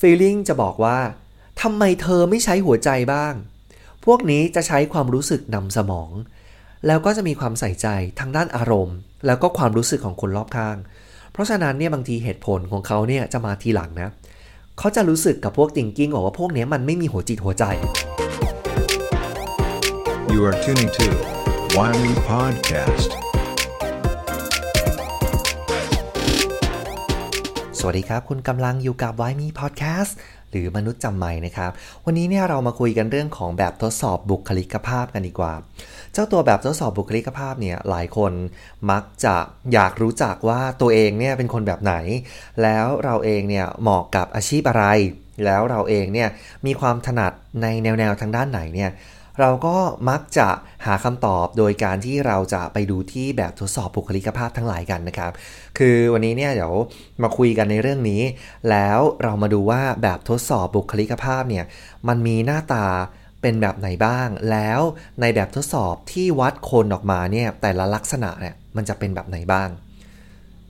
feeling จะบอกว่าทำไมเธอไม่ใช้หัวใจบ้าง พวกนี้จะใช้ความรู้สึกนำสมอง แล้วก็จะมีความใส่ใจทางด้านอารมณ์ แล้วก็ความรู้สึกของคนรอบข้าง เพราะฉะนั้นเนี่ยบางทีเหตุผลของเขาเนี่ยจะมาทีหลังนะ เขาจะรู้สึกกับพวกติงกิ้งบอกว่าพวกนี้มันไม่มีหัวจิตหัวใจ You are tuning to Wiley Podcast. สวัสดีครับ คุณกำลังอยู่กับไวมีพอดแคสต์หรือมนุษย์จำใหม่นะครับ วันนี้เนี่ยเรามาคุยกันเรื่องของแบบทดสอบบุคลิกภาพกันดีกว่า เจ้าตัวแบบทดสอบบุคลิกภาพเนี่ยหลายคนมักจะอยากรู้จักว่าตัวเองเนี่ยเป็นคนแบบไหน แล้วเราเองเนี่ยเหมาะกับอาชีพอะไร แล้วเราเองเนี่ยมีความถนัดในแนวแนวทางด้านไหนเนี่ย เราก็มักจะหาคำตอบโดยการที่เราจะไปดูที่แบบทดสอบบุคลิกภาพทั้งหลายกันนะครับ คือวันนี้เนี่ยเดี๋ยวมาคุยกันในเรื่องนี้ แล้วเรามาดูว่าแบบทดสอบบุคลิกภาพเนี่ยมันมีหน้าตาเป็นแบบไหนบ้าง แล้วในแบบทดสอบที่วัดคนออกมาเนี่ยแต่ละลักษณะเนี่ยมันจะเป็นแบบไหนบ้าง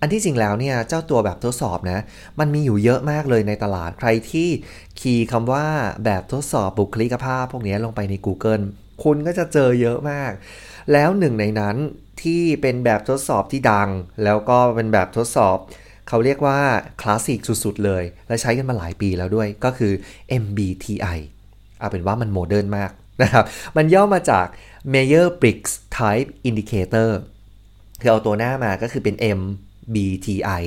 อันที่จริงแล้วเนี่ยเจ้าตัวแบบทดสอบนะมันมีอยู่เยอะมากเลยในตลาดใครที่คีย์คำว่าแบบทดสอบบุคลิกภาพ พวกนี้ลงไปใน Google คุณก็จะเจอเยอะมาก แล้วหนึ่งในนั้นที่เป็นแบบทดสอบที่ดัง แล้วก็เป็นแบบทดสอบ เขาเรียกว่าคลาสสิกสุดๆเลย และใช้กันมาหลายปีแล้วด้วยก็คือ MBTI เอาเป็นว่ามันโมเดิร์นมากนะครับ มันย่อมาจาก Meyer Briggs Type Indicator คือเอาตัวหน้ามาก็คือเป็น M BTI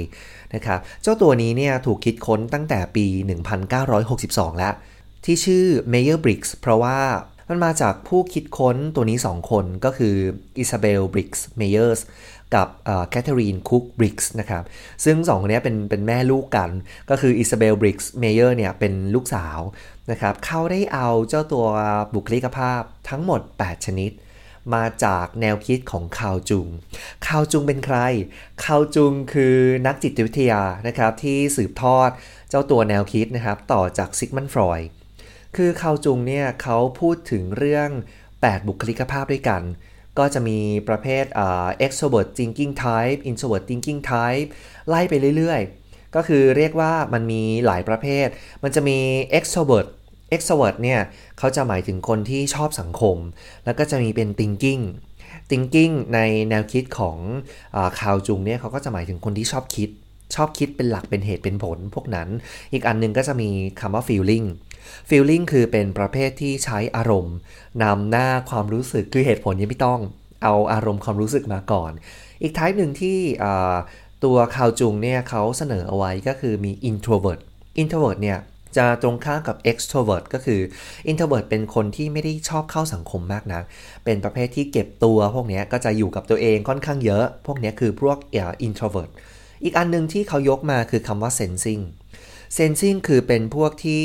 นะครับ เจ้าตัวนี้เนี่ยถูกคิดค้นตั้งแต่ปี 1962 แล้ว ที่ชื่อ Myers Briggs เพราะว่ามันมาจากผู้คิดค้นตัวนี้ 2 คนก็คืออิซาเบลบริกส์เมเยอร์สกับแคทเธอรีนคุกบริกส์นะครับซึ่งสองคนนี้เป็นเป็นแม่ลูกกัน ก็คืออิซาเบลบริกส์เมเยอร์เนี่ยเป็นลูกสาวนะครับเขาได้เอาเจ้าตัวบุคลิกภาพทั้งหมด 8 ชนิด มาจากแนวคิดของคาร์ล จุง คาร์ล จุงเป็นใคร คาร์ล จุงคือนักจิตวิทยานะครับที่สืบทอดเจ้าตัวแนวคิดนะครับต่อจากซิกมันฟรอยด์คือคาวจุงเนี่ยเขาพูดถึงเรื่อง 8 บุคลิกภาพด้วยกัน ก็จะมีประเภทอ่า extrovert thinking type introvert thinking type ไล่ไปเรื่อยๆ ก็คือเรียกว่ามันมีหลายประเภท มันจะมี extrovert extrovert เนี่ยเขาจะหมายถึงคนที่ชอบสังคม แล้วก็จะมีเป็น thinking thinking ในแนวคิดของคาวจุงเนี่ยเขาก็จะหมายถึงคนที่ชอบคิด ชอบคิดเป็นหลักเป็นเหตุเป็นผลพวกนั้น อีกอันนึงก็จะมีคำว่า feeling feeling คือเป็นประเภทที่ใช้อารมณ์นำหน้าความรู้สึกคือเหตุผลยังไม่ต้อง เอาอารมณ์ความรู้สึกมาก่อน อีก type หนึ่งที่ตัวคาวจุงเนี่ยเขาเสนอเอาไว้ก็คือมี introvert introvert เนี่ย จะตรงข้ามกับ extrovert ก็คือ introvert เป็นคนที่ไม่ได้ชอบเข้าสังคมมากนะ เป็นประเภทที่เก็บตัวพวกนี้ก็จะอยู่กับตัวเองค่อนข้างเยอะ พวกนี้คือพวก introvert อีกอันนึงที่เขายกมาคือคำว่า sensing sensing คือเป็นพวกที่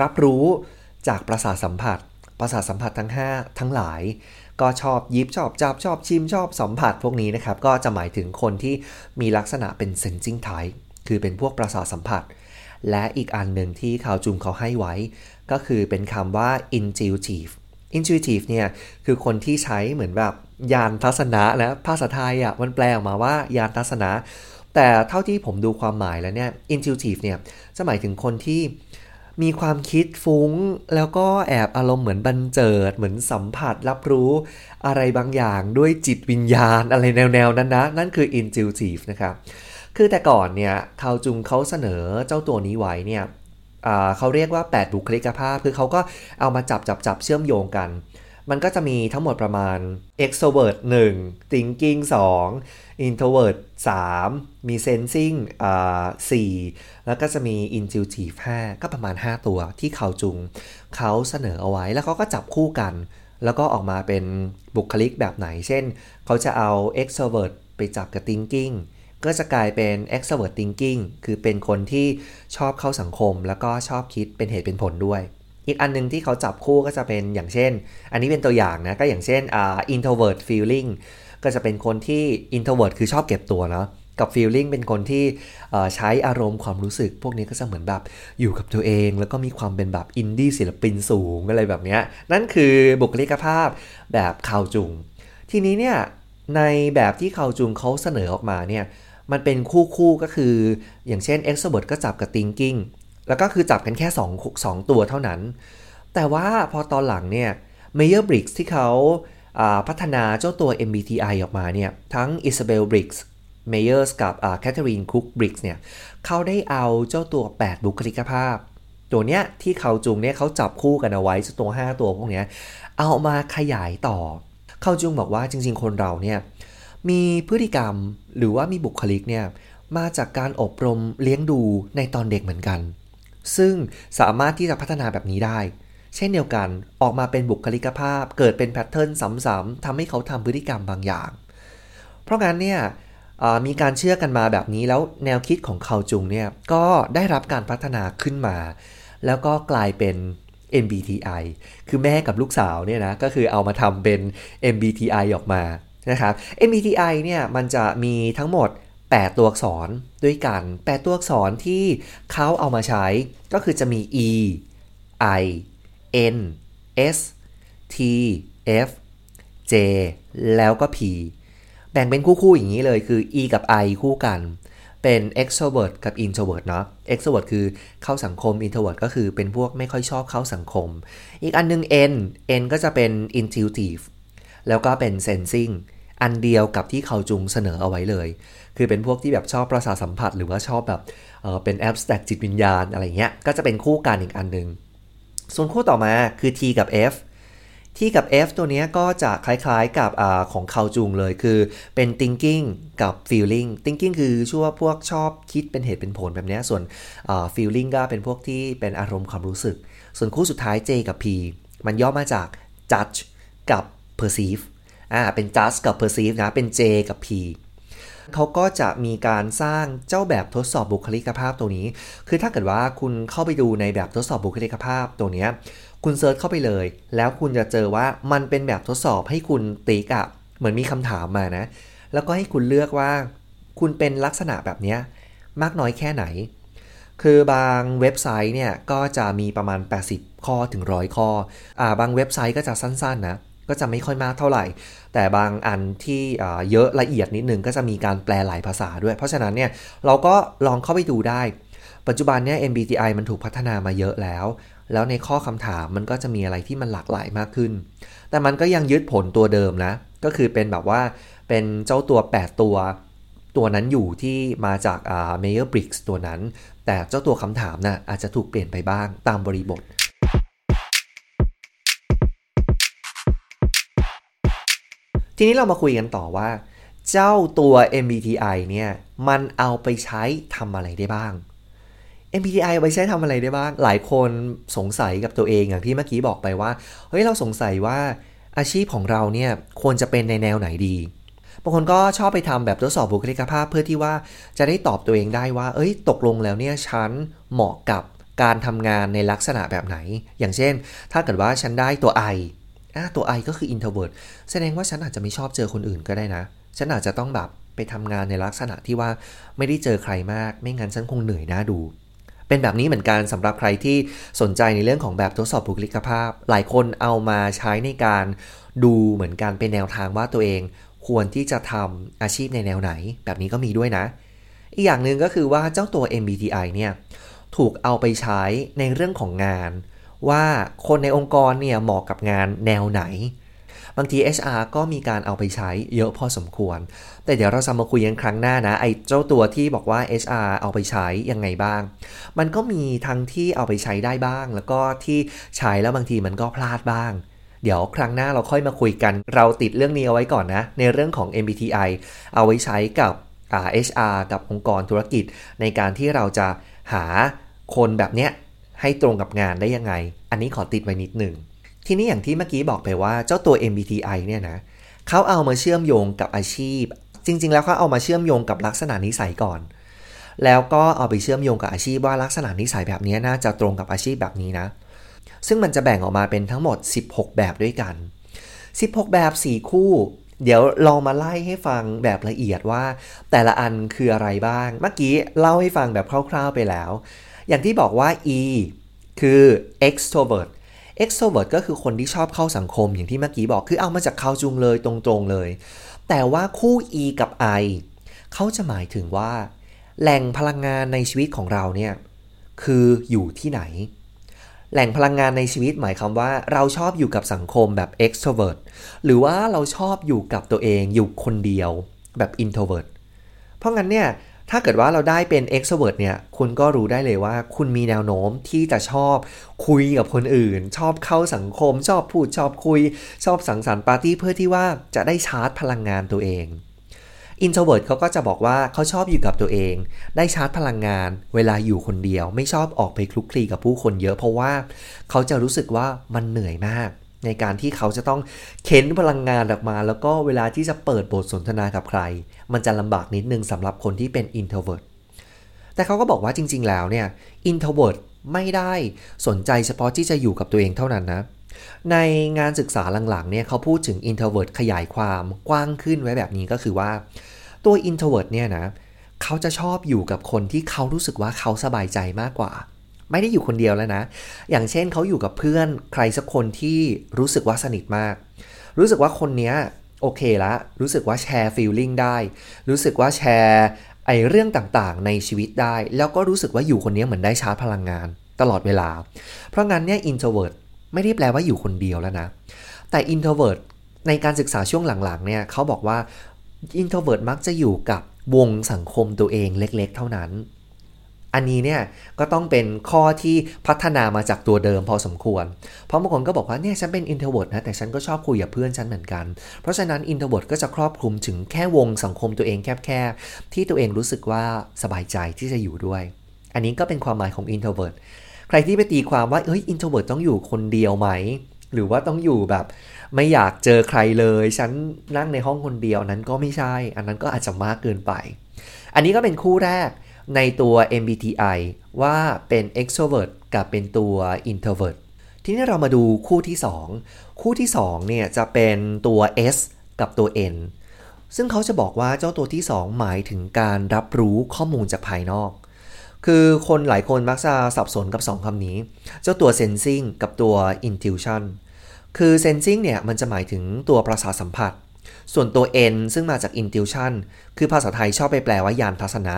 รับรู้จากประสาทสัมผัส ประสาทสัมผัสทั้ง 5 ทั้งหลาย ก็ชอบยิบชอบจับชอบชิมชอบสัมผัสพวกนี้นะครับ ก็จะหมายถึงคนที่มีลักษณะเป็น sensing type คือเป็นพวกประสาทสัมผัส และอีกอันหนึ่งที่ข่าวจุงเขาให้ไว้ ก็คือเป็นคำว่า intuitive intuitive เนี่ยคือคนที่ใช้เหมือนแบบยานทัศนะนะภาษาไทยอะมันแปลออกมาว่ายานทัศนะ แต่เท่าที่ผมดูความหมายแล้วเนี่ย intuitive เนี่ยจะหมายถึงคนที่มีความคิดฟุง้ง แล้วก็แอบอารมณ์เหมือนบันเจิด เหมือนสัมผัสรับรู้อะไรบางอย่างด้วยจิตวิญญาณอะไรแนวๆ นั้นนะ นั่นคือ intuitive นะครับ คือแต่ก่อนเนี่ยคาวจุงเขาเสนอเจ้าตัวนี้ไว้เนี่ยเขาเรียกว่า 8 บุคลิกภาพ คือเขาก็เอามาจับจับจับเชื่อมโยงกัน มันก็จะมีทั้งหมดประมาณ extrovert 1 thinking 2 introvert 3 มี sensing อ่า4แล้วก็จะมี intuitive 5 ก็ประมาณ 5 ตัวที่เขาจุง เขาเสนอเอาไว้แล้วเขาก็จับคู่กัน แล้วก็ออกมาเป็นบุคลิกแบบไหน เช่น เขาจะเอา extrovert ไปจับกับ thinking ก็จะกลายเป็น extrovert thinking คือเป็นคนที่ชอบเข้าสังคม แล้วก็ชอบคิดเป็นเหตุเป็นผลด้วย อีกอันนึงที่เขาจับคู่ก็จะเป็นอย่างเช่น อันนี้เป็นตัวอย่างนะ ก็อย่างเช่นอ่า introvert feeling ก็จะเป็นคนที่ introvert คือชอบเก็บตัวเนาะกับ feeling เป็นคนที่ใช้อารมณ์ความรู้สึก พวกนี้ก็จะเหมือนแบบอยู่กับตัวเอง แล้วก็มีความเป็นแบบอินดี้ศิลปินสูงอะไรแบบนี้นั่นคือบุคลิกภาพแบบคาวจุง ทีนี้เนี่ยในแบบที่คาวจุงเขาเสนอออกมาเนี่ย มันเป็นคู่คู่ก็คือ อย่างเช่น extrovert ก็จับกับ thinking แล้วก็คือจับกันแค่2 2ตัวเท่านั้น แต่ว่าพอตอนหลังเนี่ย m a y e r Briggs ที่เขาพัฒนาเจ้าตัว MBTI ออกมาเนี่ย ทั้ง Isabel Briggs Mayers กับ Catherine Cook Briggs เนี่ยเขาได้เอาเจ้าตัว 8 บุคลิกภาพ ตัวเนี้ยที่เขาจุงเนี่ยเขาจับคู่กันเอาไว้เจ้าตัว 5 ตัวพวกเนี้ยเอามาขยายต่อ เขาจุงบอกว่าจริง ๆ คนเราเนี่ย มีพฤติกรรมหรือว่ามีบุคลิกเนี่ยมาจากการอบรมเลี้ยงดูในตอนเด็กเหมือนกัน ซึ่งสามารถที่จะพัฒนาแบบนี้ได้ เช่นเดียวกันออกมาเป็นบุคลิกภาพ เกิดเป็นแพทเทิร์นซ้ำๆทำให้เขาทำพฤติกรรมบางอย่าง เพราะงั้นเนี่ยมีการเชื่อกันมาแบบนี้แล้วแนวคิดของเขาจุงเนี่ยก็ได้รับการพัฒนาขึ้นมา แล้วก็กลายเป็น MBTI คือแม่กับลูกสาวเนี่ยนะก็คือเอามาทำเป็น MBTI ออกมา นะครับ MBTI เนี่ยมันจะมีทั้งหมด 8 ตัวอักษรด้วยกัน 8 ตัวอักษรที่เขาเอามาใช้ก็คือจะมี E I N S T F J แล้วก็ P แบ่งเป็นคู่ ๆ อย่างนี้เลยคือ E กับ I คู่กันเป็น extrovert กับ introvert เนาะ extrovert คือเข้าสังคม introvert ก็คือเป็นพวกไม่ค่อยชอบเข้าสังคม อีกอันนึง N N ก็จะเป็น intuitive แล้วก็เป็น sensing อันเดียวกับที่เขาจุงเสนอเอาไว้เลย คือเป็นพวกที่แบบชอบประสาสัมผัส หรือว่าชอบแบบเเป็น abstract จิตวิญญาณอะไรเงี้ย ก็จะเป็นคู่กันอีกอันหนึ่งส่วนคู่ต่อมาคือ T กับ F T กับ F ตัวนี้ก็จะคล้ายๆกับอของเขาจุงเลยคือเป็น thinking กับ feeling thinking คือชั่วพวกชอบคิดเป็นเหตุเป็นผลแบบนี้ส่วน feeling ก็เป็นพวกที่เป็นอารมณ์ความรู้สึก ส่วนคู่สุดท้าย J กับ P มันย่อมาจาก judge กับ perceive อ่าเป็น just กับ perceive นะ เป็น J กับ P เขาก็จะมีการสร้างเจ้าแบบทดสอบบุคลิกภาพตัวนี้ คือถ้าเกิดว่าคุณเข้าไปดูในแบบทดสอบบุคลิกภาพตัวนี้ คุณเซิร์ชเข้าไปเลย แล้วคุณจะเจอว่ามันเป็นแบบทดสอบให้คุณติ๊กอะเหมือนมีคำถามมานะ แล้วก็ให้คุณเลือกว่า คุณเป็นลักษณะแบบนี้มากน้อยแค่ไหน คือบางเว็บไซต์เนี่ยก็จะมีประมาณ 80 ข้อถึงร้อยข้อ อ่า บางเว็บไซต์ก็จะสั้นๆนะ ก็จะไม่ค่อยมากเท่าไหร่ แต่บางอันที่เยอะละเอียดนิดนึงก็จะมีการแปลหลายภาษาด้วย เพราะฉะนั้นเนี่ยเราก็ลองเข้าไปดูได้ ปัจจุบันเนี่ย MBTI มันถูกพัฒนามาเยอะแล้ว แล้วในข้อคำถามมันก็จะมีอะไรที่มันหลากหลายมากขึ้น แต่มันก็ยังยึดผลตัวเดิมนะ ก็คือเป็นแบบว่าเป็นเจ้าตัว 8 ตัว ตัวนั้นอยู่ที่มาจาก Mayer Briggs ตัวนั้น แต่เจ้าตัวคำถามนะ่ะอาจจะถูกเปลี่ยนไปบ้างตามบริบท ทีนี้เรามาคุยกันต่อว่า เจ้าตัว MBTI เนี่ยมันเอาไปใช้ทำอะไรได้บ้าง MBTI เอาไปใช้ทำอะไรได้บ้าง หลายคนสงสัยกับตัวเองอย่างที่เมื่อกี้บอกไปว่าเฮ้ยเราสงสัยว่าอาชีพของเราเนี่ยควรจะเป็นในแนวไหนดีบางคนก็ชอบไปทำแบบทดสอบบุคลิกภาพเพื่อที่ว่าจะได้ตอบตัวเองได้ว่า เอ้ย ตกลงแล้วเนี่ยฉันเหมาะกับการทำงานในลักษณะแบบไหน อย่างเช่น ถ้าเกิดว่าฉันได้ตัว I อะ ตัว I ก็คือ introvert แสดงว่าฉันอาจจะไม่ชอบเจอคนอื่นก็ได้นะ ฉันอาจจะต้องแบบไปทำงานในลักษณะที่ว่าไม่ได้เจอใครมาก ไม่งั้นฉันคงเหนื่อยน่าดู เป็นแบบนี้เหมือนกันสำหรับใครที่สนใจในเรื่องของแบบทดสอบบุคลิกภาพ หลายคนเอามาใช้ในการดูเหมือนกันเป็นแนวทางว่าตัวเอง ควรที่จะทำอาชีพในแนวไหน แบบนี้ก็มีด้วยนะ อีกอย่างหนึ่งก็คือว่าเจ้าตัว MBTI เนี่ยถูกเอาไปใช้ในเรื่องของงาน ว่าคนในองค์กรเนี่ยเหมาะกับงานแนวไหน บางที HR ก็มีการเอาไปใช้เยอะพอสมควร แต่เดี๋ยวเราจะมาคุยกันครั้งหน้านะ ไอ้เจ้าตัวที่บอกว่า HR เอาไปใช้ยังไงบ้าง มันก็มีทั้งที่เอาไปใช้ได้บ้าง แล้วก็ที่ใช้แล้วบางทีมันก็พลาดบ้างเดี๋ยวครั้งหน้าเราค่อยมาคุยกัน เราติดเรื่องนี้เอาไว้ก่อนนะ ในเรื่องของ MBTI เอาไว้ใช้กับ HR กับองค์กรธุรกิจ ในการที่เราจะหาคนแบบเนี้ย ให้ตรงกับงานได้ยังไง อันนี้ขอติดไว้นิดหนึ่ง ทีนี้อย่างที่เมื่อกี้บอกไปว่าเจ้าตัว MBTI เนี่ยนะเขาเอามาเชื่อมโยงกับอาชีพ จริง ๆ แล้วเขาเอามาเชื่อมโยงกับลักษณะนิสัยก่อน แล้วก็เอาไปเชื่อมโยงกับอาชีพว่าลักษณะนิสัยแบบนี้น่าจะตรงกับอาชีพแบบนี้นะ ซึ่งมันจะแบ่งออกมาเป็นทั้งหมด 16 แบบด้วยกัน 16 แบบ 4 คู่เดี๋ยวลองมาไล่ให้ฟังแบบละเอียดว่า แต่ละอันคืออะไรบ้าง เมื่อกี้เล่าให้ฟังแบบคร่าวๆไปแล้ว อย่างที่บอกว่า E คือ extrovert extrovert ก็คือคนที่ชอบเข้าสังคมอย่างที่เมื่อกี้บอกคือเอามาจากเขาจุงเลยตรงๆเลย แต่ว่าคู่ E กับ I เขาจะหมายถึงว่า แหล่งพลังงานในชีวิตของเราเนี่ยคืออยู่ที่ไหน แหล่งพลังงานในชีวิตหมายความว่า เราชอบอยู่กับสังคมแบบ extrovert หรือว่าเราชอบอยู่กับตัวเองอยู่คนเดียวแบบ introvert เพราะงั้นเนี่ย ถ้าเกิดว่าเราได้เป็น extrovert เนี่ย คุณก็รู้ได้เลยว่า คุณมีแนวโน้มที่จะชอบคุยกับคนอื่น ชอบเข้าสังคม ชอบพูดชอบคุย ชอบสังสรรค์ปาร์ตี้เพื่อที่ว่าจะได้ชาร์จพลังงานตัวเอง introvert เขาก็จะบอกว่าเขาชอบอยู่กับตัวเอง ได้ชาร์จพลังงาน เวลาอยู่คนเดียว ไม่ชอบออกไปคลุกคลีกับผู้คนเยอะเพราะว่า เขาจะรู้สึกว่ามันเหนื่อยมาก ในการที่เขาจะต้องเข็นพลังงานออกมา แล้วก็เวลาที่จะเปิดบทสนทนากับใคร มันจะลำบากนิดนึงสำหรับคนที่เป็น introvert แต่เขาก็บอกว่าจริง ๆ แล้วเนี่ย introvert ไม่ได้สนใจเฉพาะที่จะอยู่กับตัวเองเท่านั้นนะ ในงานศึกษาหลังๆเนี่ยเขาพูดถึง introvert ขยายความกว้างขึ้นไว้แบบนี้ก็คือว่า ตัว introvert เนี่ยนะเขาจะชอบอยู่กับคนที่เขารู้สึกว่าเขาสบายใจมากกว่า ไม่ได้อยู่คนเดียวแล้วนะ อย่างเช่นเขาอยู่กับเพื่อนใครสักคนที่รู้สึกว่าสนิทมาก รู้สึกว่าคนเนี้ยโอเคละรู้สึกว่าแชร์ฟีลลิ่งได้ รู้สึกว่าแชร์ไอเรื่องต่างๆ ในชีวิตได้ แล้วก็รู้สึกว่าอยู่คนนี้เหมือนได้ชาร์จพลังงาน ตลอดเวลา เพราะงั้นเนี่ย introvert ไม่ได้แปลว่าอยู่คนเดียวแล้วนะ แต่ introvert ในการศึกษาช่วงหลังๆเนี่ยเขาบอกว่า introvert มักจะอยู่กับวงสังคมตัวเองเล็ก ๆ เท่านั้น อันนี้เนี่ยก็ต้องเป็นข้อที่พัฒนามาจากตัวเดิมพอสมควร เพราะบางคนก็บอกว่าเนี่ยฉันเป็น introvert นะแต่ฉันก็ชอบคุยกับเพื่อนฉันเหมือนกัน เพราะฉะนั้น introvert ก็จะครอบคลุมถึงแค่วงสังคมตัวเองแคบๆที่ตัวเองรู้สึกว่าสบายใจที่จะอยู่ด้วย อันนี้ก็เป็นความหมายของ introvert ใครที่ไปตีความว่าเฮ้ย introvert ต้องอยู่คนเดียวไหม หรือว่าต้องอยู่แบบ ไม่อยากเจอใครเลย ฉันนั่งในห้องคนเดียวนั้นก็ไม่ใช่ อันนั้นก็อาจจะมากเกินไป อันนี้ก็เป็นคู่แรก ในตัว MBTI ว่าเป็น extrovert กับเป็นตัว introvert ทีนี้เรามาดูคู่ที่ 2 คู่ที่ 2 เนี่ยจะเป็นตัว S กับตัว N ซึ่งเขาจะบอกว่าเจ้าตัวที่ 2 หมายถึงการรับรู้ข้อมูลจากภายนอก คือคนหลายคนมักจะสับสนกับ 2คำนี้ เจ้าตัว sensing กับตัว intuition คือ sensing เนี่ยมันจะหมายถึงตัวประสาทสัมผัส ส่วนตัว N ซึ่งมาจาก intuition คือภาษาไทยชอบไปแปลว่ายานทัศนะ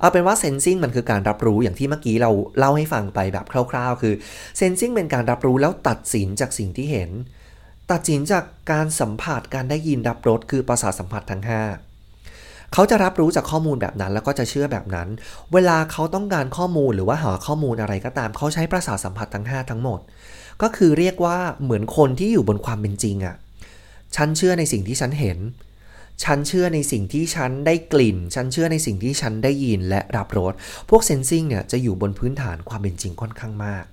เอาเป็นว่า sensing มันคือการรับรู้อย่างที่เมื่อกี้เราเล่าให้ฟังไปแบบคร่าวๆ คือ sensing เป็นการรับรู้แล้วตัดสินจากสิ่งที่เห็น ตัดสินจากการสัมผัสการได้ยินรับรสคือประสาทสัมผัสทั้ง 5 เขาจะรับรู้จากข้อมูลแบบนั้นแล้วก็จะเชื่อแบบนั้น เวลาเขาต้องการข้อมูลหรือว่าหาข้อมูลอะไรก็ตาม เขาใช้ประสาทสัมผัสทั้ง 5 ทั้งหมด ก็คือเรียกว่าเหมือนคนที่อยู่บนความเป็นจริงอะ่ะ ฉันเชื่อในสิ่งที่ฉันเห็น ฉันเชื่อในสิ่งที่ฉันได้กลิ่น ฉันเชื่อในสิ่งที่ฉันได้ยินและรับรส พวกเซนซิงเนี่ยจะอยู่บนพื้นฐานความเป็นจริงค่อนข้างมาก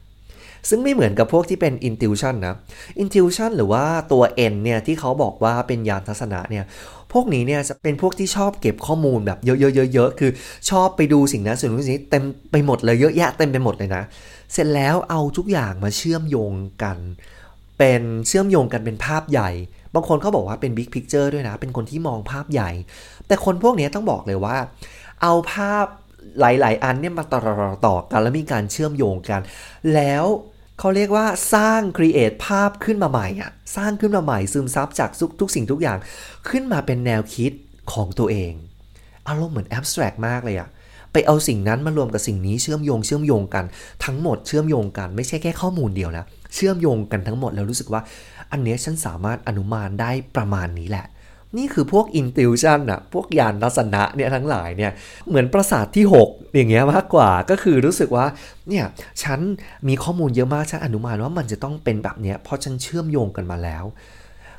ซึ่งไม่เหมือนกับพวกที่เป็น intuition นะ intuition หรือว่าตัว N เนี่ยที่เขาบอกว่าเป็นยานทัศนะเนี่ยพวกนี้เนี่ยจะเป็นพวกที่ชอบเก็บข้อมูลแบบเยอะๆๆๆคือชอบไปดูสิ่งนั้นสิ่งนู้นสิ่งนี้เต็มไปหมดเลยเยอะแยะเต็มไปหมดเลยนะ เสร็จแล้วเอาทุกอย่างมาเชื่อมโยงกัน เป็นเชื่อมโยงกันเป็นภาพใหญ่ บางคนเขาบอกว่าเป็น big picture ด้วยนะ เป็นคนที่มองภาพใหญ่ แต่คนพวกนี้ต้องบอกเลยว่า เอาภาพหลาย ๆ อันเนี่ยมาต่อต่อกันแล้วมีการเชื่อมโยงกัน แล้วเขาเรียกว่าสร้าง create ภาพขึ้นมาใหม่อะสร้างขึ้นมาใหม่ซึมซับจากทุกทุกสิ่งทุกอย่าง ขึ้นมาเป็นแนวคิดของตัวเอง อารมณ์เหมือน abstract มากเลยอะไปเอาสิ่งนั้นมารวมกับสิ่งนี้เชื่อมโยงเชื่อมโยงกัน ทั้งหมดเชื่อมโยงกัน ไม่ใช่แค่ข้อมูลเดียวนะ เชื่อมโยงกันทั้งหมดแล้วรู้สึกว่า อันเนี้ยฉันสามารถอนุมานได้ประมาณนี้แหละ นี่คือพวก intuition อะพวกยานทัศนะเนี่ยทั้งหลายเนี่ยเหมือนประสาทที่ 6 อย่างเงี้ยมากกว่าก็คือรู้สึกว่าเนี่ยฉันมีข้อมูลเยอะมากฉันอนุมานว่ามันจะต้องเป็นแบบเนี้ยเพราะฉันเชื่อมโยงกันมาแล้ว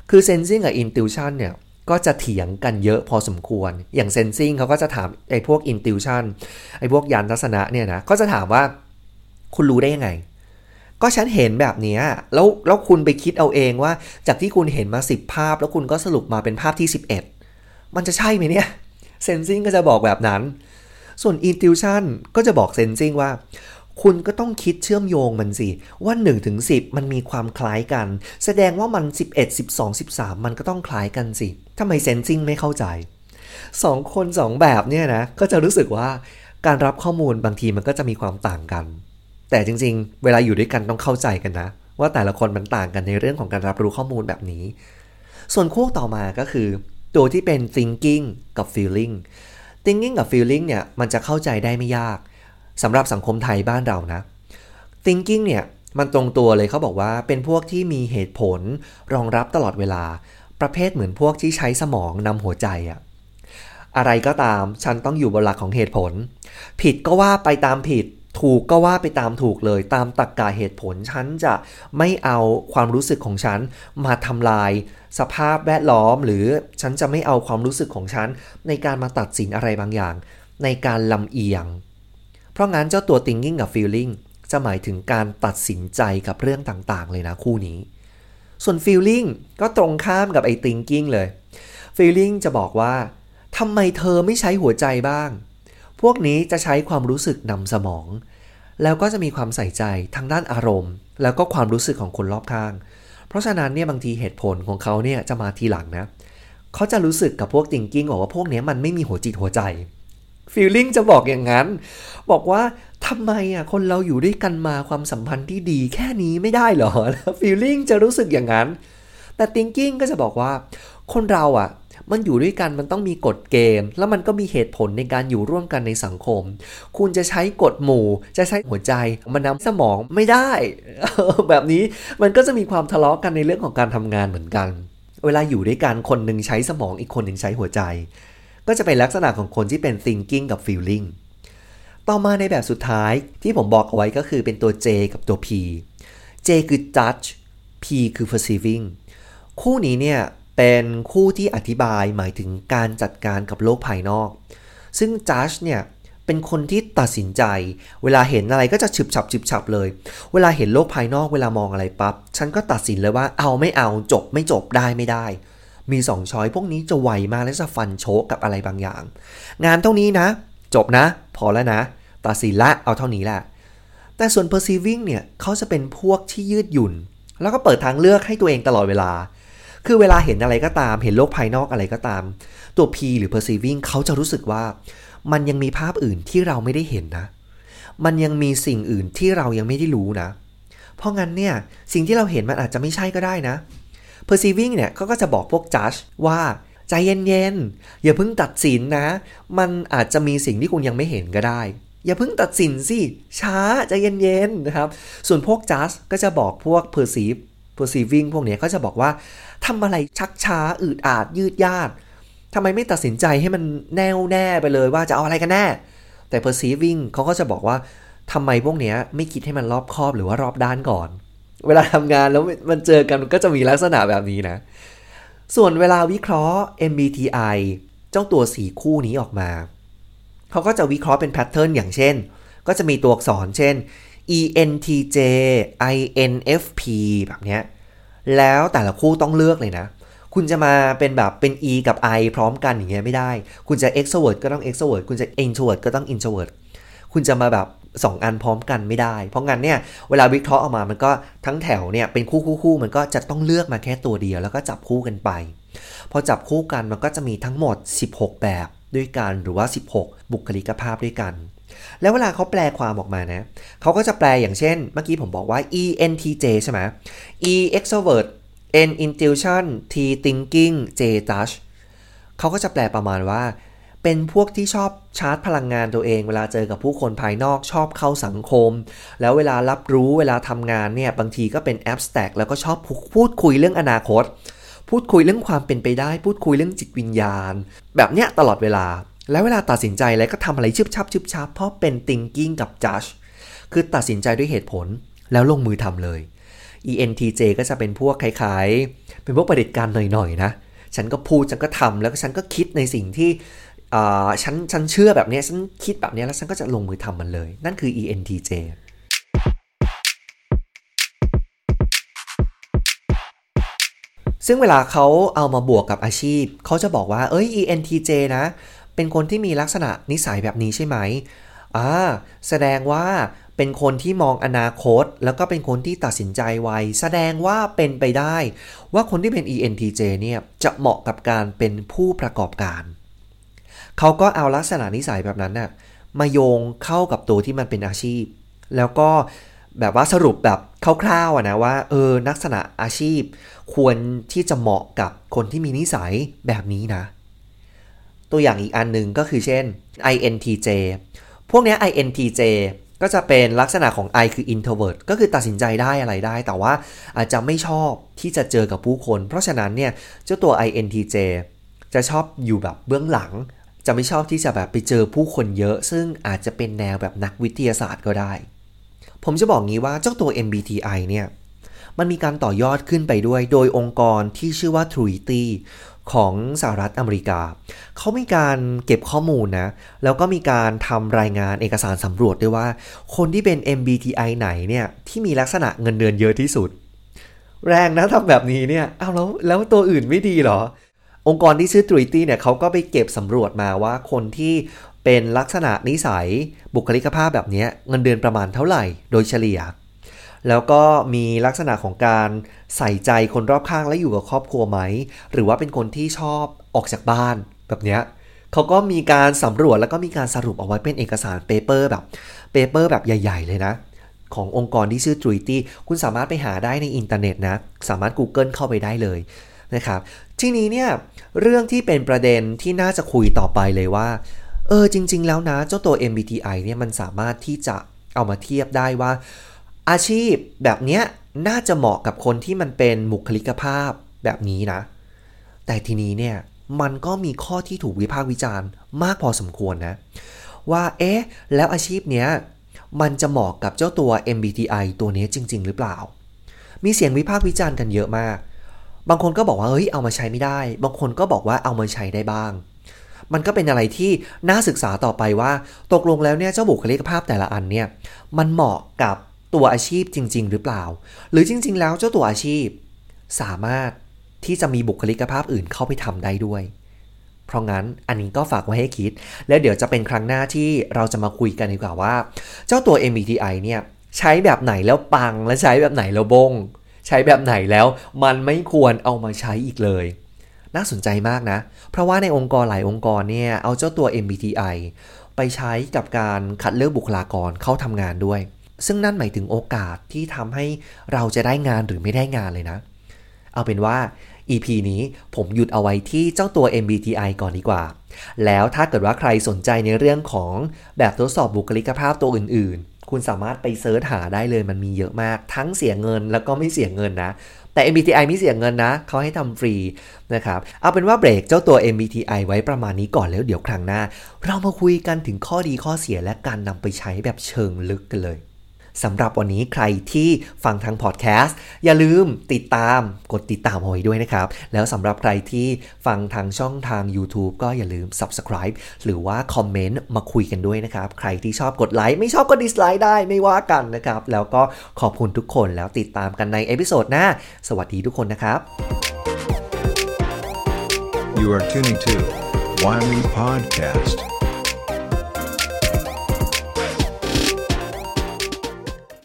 คือ sensing กับ intuition เนี่ยก็จะเถียงกันเยอะพอสมควร อย่าง sensing เขาก็จะถามไอ้พวก intuition ไอ้พวกยานทัศนะเนี่ยนะ ก็จะถามว่าคุณรู้ได้ยังไง ก็ฉันเห็นแบบนี้แล้วแล้วคุณไปคิดเอาเองว่า จากที่คุณเห็นมา 10 ภาพ แล้วคุณก็สรุปมาเป็นภาพที่ 11 มันจะใช่ไหมเนี่ย sensing ก็จะบอกแบบนั้น ส่วน intuition ก็จะบอก sensing ว่า คุณก็ต้องคิดเชื่อมโยงมันสิ ว่า1ถึง10 มันมีความคล้ายกัน แสดงว่ามัน 11 12 13 มันก็ต้องคล้ายกันสิทำไม sensing ไม่เข้าใจ2คน2แบบเนี่ยนะก็จะรู้สึกว่าการรับข้อมูลบางทีมันก็จะมีความต่างกัน แต่จริง ๆ เวลาอยู่ด้วยกันต้องเข้าใจกันนะ ว่าแต่ละคนมันต่างกันในเรื่องของการรับรู้ข้อมูลแบบนี้ ส่วนคู่ต่อมาก็คือ ตัวที่เป็น thinking กับ feeling thinking กับ feeling เนี่ยมันจะเข้าใจได้ไม่ยากสำหรับสังคมไทยบ้านเรานะ thinking เนี่ยมันตรงตัวเลยเขาบอกว่าเป็นพวกที่มีเหตุผลรองรับตลอดเวลา ประเภทเหมือนพวกที่ใช้สมองนำหัวใจอะอะไรก็ตามฉันต้องอยู่บนหลักของเหตุผล ผิดก็ว่าไปตามผิด ถูกก็ว่าไปตามถูกเลยตามตรรกกะเหตุผล ฉันจะไม่เอาความรู้สึกของฉันมาทำลายสภาพแวดล้อม หรือฉันจะไม่เอาความรู้สึกของฉัน ในการมาตัดสินอะไรบางอย่าง ในการลำเอียง เพราะงั้นเจ้าตัว thinking กับ feeling จะหมายถึงการตัดสินใจกับเรื่องต่างๆ เลยนะคู่นี้ ส่วน feeling ก็ตรงข้ามกับไอ้ thinking เลย feeling จะบอกว่าทำไมเธอไม่ใช้หัวใจบ้าง พวกนี้จะใช้ความรู้สึกนำสมอง แล้วก็จะมีความใส่ใจทางด้านอารมณ์ แล้วก็ความรู้สึกของคนรอบข้าง เพราะฉะนั้นเนี่ยบางทีเหตุผลของเขาเนี่ยจะมาทีหลังนะ เขาจะรู้สึกกับพวก thinking บอกว่าพวกนี้มันไม่มีหัวจิตหัวใจ feeling จะบอกอย่างนั้น บอกว่าทำไมอะคนเราอยู่ด้วยกันมาความสัมพันธ์ที่ดีแค่นี้ไม่ได้หรอ feeling จะรู้สึกอย่างนั้น แต่ thinking ก็จะบอกว่า คนเราอะ มันอยู่ด้วยกันมันต้องมีกฎเกณฑ์ แล้วมันก็มีเหตุผลในการอยู่ร่วมกันในสังคม คุณจะใช้กฎหมู่ จะใช้หัวใจมันนำสมองไม่ได้ แบบนี้มันก็จะมีความทะเลาะกันในเรื่องของการทำงานเหมือนกัน เวลาอยู่ด้วยกันคนหนึ่งใช้สมองอีกคนหนึ่งใช้หัวใจ ก็จะเป็นลักษณะของคนที่เป็น thinking กับ feeling ต่อมาในแบบสุดท้ายที่ผมบอกเอาไว้ก็คือเป็นตัว J กับตัว P J คือ judge P คือ perceiving คู่นี้เนี่ย เป็นคู่ที่อธิบายหมายถึงการจัดการกับโลกภายนอก ซึ่งจัชเนี่ยเป็นคนที่ตัดสินใจ เวลาเห็นอะไรก็จะฉึบฉับฉึบฉับเลย เวลาเห็นโลกภายนอกเวลามองอะไรปับ๊บฉันก็ตัดสินเลยว่าเอาไม่เอาจบไม่จบได้ไม่ได้ มีสองช้อยพวกนี้จะไวมากและจะฟันโชกกับอะไรบางอย่าง งานเท่านี้นะ จบนะ พอแล้วนะ ตัดสินละเอาเท่านี้แหละแต่ส่วน perceiving เนี่ยเขาจะเป็นพวกที่ยืดหยุ่น แล้วก็เปิดทางเลือกให้ตัวเองตลอดเวลา คือเวลาเห็นอะไรก็ตาม เห็นโลกภายนอกอะไรก็ตาม ตัว P หรือ perceiving เขาจะรู้สึกว่า มันยังมีภาพอื่นที่เราไม่ได้เห็นนะ มันยังมีสิ่งอื่นที่เรายังไม่ได้รู้นะ เพราะงั้นเนี่ยสิ่งที่เราเห็นมันอาจจะไม่ใช่ก็ได้นะ perceiving เนี่ยก็จะบอกพวก judge ว่าใจเย็นๆ อย่าเพิ่งตัดสินนะ มันอาจจะมีสิ่งที่คุณยังไม่เห็นก็ได้ อย่าเพิ่งตัดสินสิ ช้าใจเย็นๆ นะครับ ส่วนพวก judge ก็จะบอกพวก perceive perceiving พวกนี้เขาจะบอกว่าทำอะไรชักช้าอืดอาดยืดยาดทำไมไม่ตัดสินใจให้มันแน่วแน่ไปเลยว่าจะเอาอะไรกันแน่ แต่ perceiving เขาก็จะบอกว่าทำไมพวกนี้ไม่คิดให้มันรอบคอบหรือว่ารอบด้านก่อน เวลาทำงานแล้วมันเจอกันก็จะมีลักษณะแบบนี้นะ ส่วนเวลาวิเคราะห์ MBTI เจ้าตัวสีคู่นี้ออกมา เขาก็จะวิเคราะห์เป็นแพทเทิร์นอย่างเช่น ก็จะมีตัวอักษรเช่น ENTJ INFP แบบเนี้ยแล้วแต่ละคู่ต้องเลือกเลยนะ คุณจะมาเป็นแบบเป็น E กับ I พร้อมกันอย่างเงี้ยไม่ได้ คุณจะ extrovert ก็ต้อง extrovert คุณจะ introvert ก็ต้อง introvert คุณจะมาแบบ 2 อันพร้อมกันไม่ได้ เพราะงั้นเนี่ยเวลาวิเคราะห์ออกมามันก็ทั้งแถวเนี่ยเป็นคู่คู่คู่มันก็จะต้องเลือกมาแค่ตัวเดียว แล้วก็จับคู่กันไป พอจับคู่กันมันก็จะมีทั้งหมด 16 แบบด้วยกันหรือว่า 16 บุคลิกภาพด้วยกัน แล้วเวลาเขาแปลความออกมานะเขาก็จะแปลอย่างเช่น เมื่อกี้ผมบอกว่า ENTJ ใช่ไหม E extrovert N intuition T thinking J touch เขาก็จะแปลประมาณว่า เป็นพวกที่ชอบชาร์จพลังงานตัวเอง เวลาเจอกับผู้คนภายนอกชอบเข้าสังคม แล้วเวลารับรู้เวลาทำงานเนี่ย บางทีก็เป็น abstract แล้วก็ชอบพูดคุยเรื่องอนาคต พูดคุยเรื่องความเป็นไปได้ พูดคุยเรื่องจิตวิญญาณ แบบเนี้ยตลอดเวลา แล้วเวลาตัดสินใจแล้วก็ทำอะไรชึบชับชึบชับเพราะเป็น thinking กับ judge คือตัดสินใจด้วยเหตุผลแล้วลงมือทำเลย ENTJ ก็จะเป็นพวกคล้ายๆ เป็นพวกประเด็จการหน่อยๆนะ ฉันก็พูดฉันก็ทำแล้วก็ฉันก็คิดในสิ่งที่ฉันฉันเชื่อแบบนี้ฉันคิดแบบนี้แล้วฉันก็จะลงมือทำมันเลย นั่นคือ ENTJ ซึ่งเวลาเขาเอามาบวกกับอาชีพ เขาจะบอกว่า เอ้ย ENTJ นะ เป็นคนที่มีลักษณะนิสัยแบบนี้ใช่ไหมอ่าแสดงว่าเป็นคนที่มองอนาคต แล้วก็เป็นคนที่ตัดสินใจไว แสดงว่าเป็นไปได้ ว่าคนที่เป็น ENTJ เนี่ยจะเหมาะกับการเป็นผู้ประกอบการ เขาก็เอาลักษณะนิสัยแบบนั้นน่ะมาโยงเข้ากับตัวที่มันเป็นอาชีพ แล้วก็แบบว่าสรุปแบบคร่าวๆนะว่าเออลักษณะอาชีพ ควรที่จะเหมาะกับคนที่มีนิสัยแบบนี้นะ ตัวอย่างอีกอันหนึ่งก็คือเช่น INTJ พวกนี้ INTJ ก็จะเป็นลักษณะของ I คือ introvert ก็คือตัดสินใจได้อะไรได้ แต่ว่าอาจจะไม่ชอบที่จะเจอกับผู้คน เพราะฉะนั้นเนี่ยเจ้าตัว INTJ จะชอบอยู่แบบเบื้องหลัง จะไม่ชอบที่จะแบบไปเจอผู้คนเยอะ ซึ่งอาจจะเป็นแนวแบบนักวิทยาศาสตร์ก็ได้ ผมจะบอกงี้ว่าเจ้าตัว MBTI เนี่ย มันมีการต่อยอดขึ้นไปด้วย โดยองค์กรที่ชื่อว่า Truity ของสหรัฐอเมริกา เขามีการเก็บข้อมูลนะ แล้วก็มีการทำรายงานเอกสารสำรวจด้วยว่า คนที่เป็น MBTI ไหนเนี่ย ที่มีลักษณะเงินเดือนเยอะที่สุด แรงนะทำแบบนี้เนี่ย เอาแล้วแล้วตัวอื่นไม่ดีหรอ องค์กรที่ชื่อ Truity เนี่ยเขาก็ไปเก็บสำรวจมาว่าคนที่เป็นลักษณะนิสัยบุคลิกภาพแบบนี้เงินเดือนประมาณเท่าไหร่ โดยเฉลี่ย แล้วก็มีลักษณะของการใส่ใจคนรอบข้างและอยู่กับครอบครัวไหม หรือว่าเป็นคนที่ชอบออกจากบ้านแบบเนี้ยเขาก็มีการสำรวจแล้วก็มีการสรุปเอาไว้เป็นเอกสาร paper แบบ paper แบบใหญ่ ๆ เลยนะ ขององค์กรที่ชื่อ Truity คุณสามารถไปหาได้ในอินเทอร์เน็ตนะ สามารถ Google เข้าไปได้เลยนะครับทีนี้เนี่ยเรื่องที่เป็นประเด็นที่น่าจะคุยต่อไปเลยว่าเออจริง ๆ แล้วนะ เจ้าตัว MBTI เนี่ยมันสามารถที่จะเอามาเทียบได้ว่า อาชีพแบบเนี้ยน่าจะเหมาะกับคนที่มันเป็นบุคลิกภาพแบบนี้นะ แต่ทีนี้เนี่ยมันก็มีข้อที่ถูกวิพากษ์วิจารณ์มากพอสมควรนะ ว่าเอ๊ะ แล้วอาชีพเนี้ยมันจะเหมาะกับเจ้าตัว MBTI ตัวนี้จริง ๆ หรือเปล่า มีเสียงวิพากษ์วิจารณ์กันเยอะมาก บางคนก็บอกว่าเฮ้ยเอามาใช้ไม่ได้ บางคนก็บอกว่าเอามาใช้ได้บ้าง มันก็เป็นอะไรที่น่าศึกษาต่อไปว่า ตกลงแล้วเนี่ยเจ้าบุคลิกภาพแต่ละอันเนี่ยมันเหมาะกับ ตัวอาชีพจริง ๆ หรือเปล่า หรือจริง ๆ แล้วเจ้าตัวอาชีพ สามารถที่จะมีบุคลิกภาพอื่นเข้าไปทำได้ด้วย เพราะงั้นอันนี้ก็ฝากไว้ให้คิด แล้วเดี๋ยวจะเป็นครั้งหน้าที่เราจะมาคุยกันดีกว่าว่า เจ้าตัว MBTI เนี่ยใช้แบบไหนแล้วปังและใช้แบบไหนแล้วบง ใช้แบบไหนแล้วมันไม่ควรเอามาใช้อีกเลย น่าสนใจมากนะ เพราะว่าในองค์กรหลายองค์กรเนี่ยเอาเจ้าตัว MBTI ไปใช้กับการคัดเลือกบุคลากรเข้าทำงานด้วย ซึ่งนั่นหมายถึงโอกาสที่ทำให้เราจะได้งานหรือไม่ได้งานเลยนะ เอาเป็นว่า EP นี้ผมหยุดเอาไว้ที่เจ้าตัว MBTI ก่อนดีกว่า แล้วถ้าเกิดว่าใครสนใจในเรื่องของแบบทดสอบบุคลิกภาพตัวอื่นๆ คุณสามารถไปเซิร์ชหาได้เลยมันมีเยอะมาก ทั้งเสียเงินแล้วก็ไม่เสียเงินนะแต่ MBTI ไม่เสียเงินนะ เขาให้ทำฟรีนะครับ เอาเป็นว่าเบรกเจ้าตัว MBTI ไว้ประมาณนี้ก่อนแล้วเดี๋ยวครั้งหน้า เรามาคุยกันถึงข้อดีข้อเสียและการนำไปใช้แบบเชิงลึกกันเลย สำหรับวันนี้ใครที่ฟังทางพอดแคสต์อย่าลืมติดตามกดติดตามเอาไว้ด้วยนะครับ แล้วสำหรับใครที่ฟังทางช่องทาง YouTube ก็อย่าลืม Subscribe หรือว่าคอมเมนต์มาคุยกันด้วยนะครับ ใครที่ชอบกดไลค์ไม่ชอบก็ dislike ได้ไม่ว่ากันนะครับ แล้วก็ขอบคุณทุกคนแล้วติดตามกันใน episode หน้า สวัสดีทุกคนนะครับ You are tuning to Wiley Podcast.